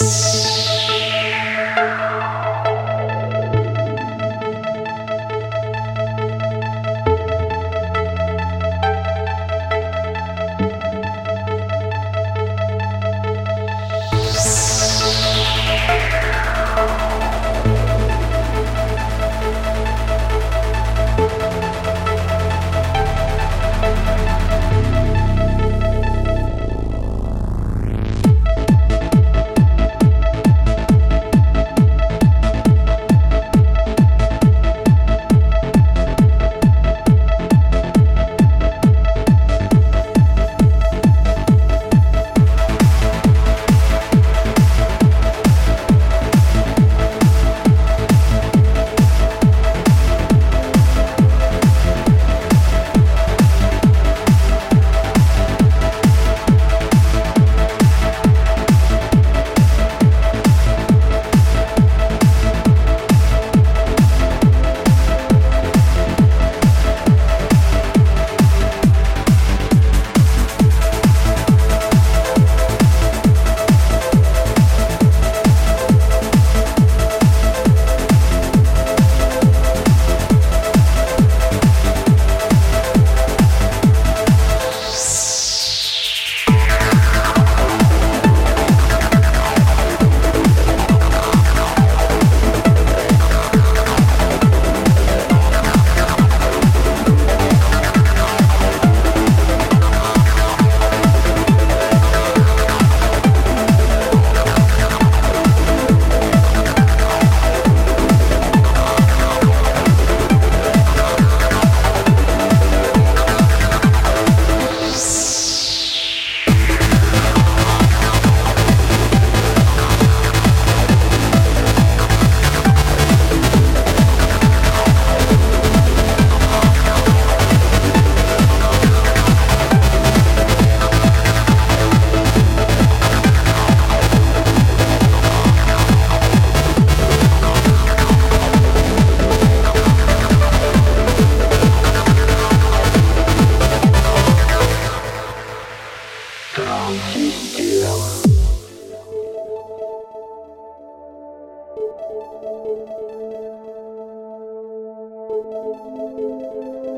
Peace. Música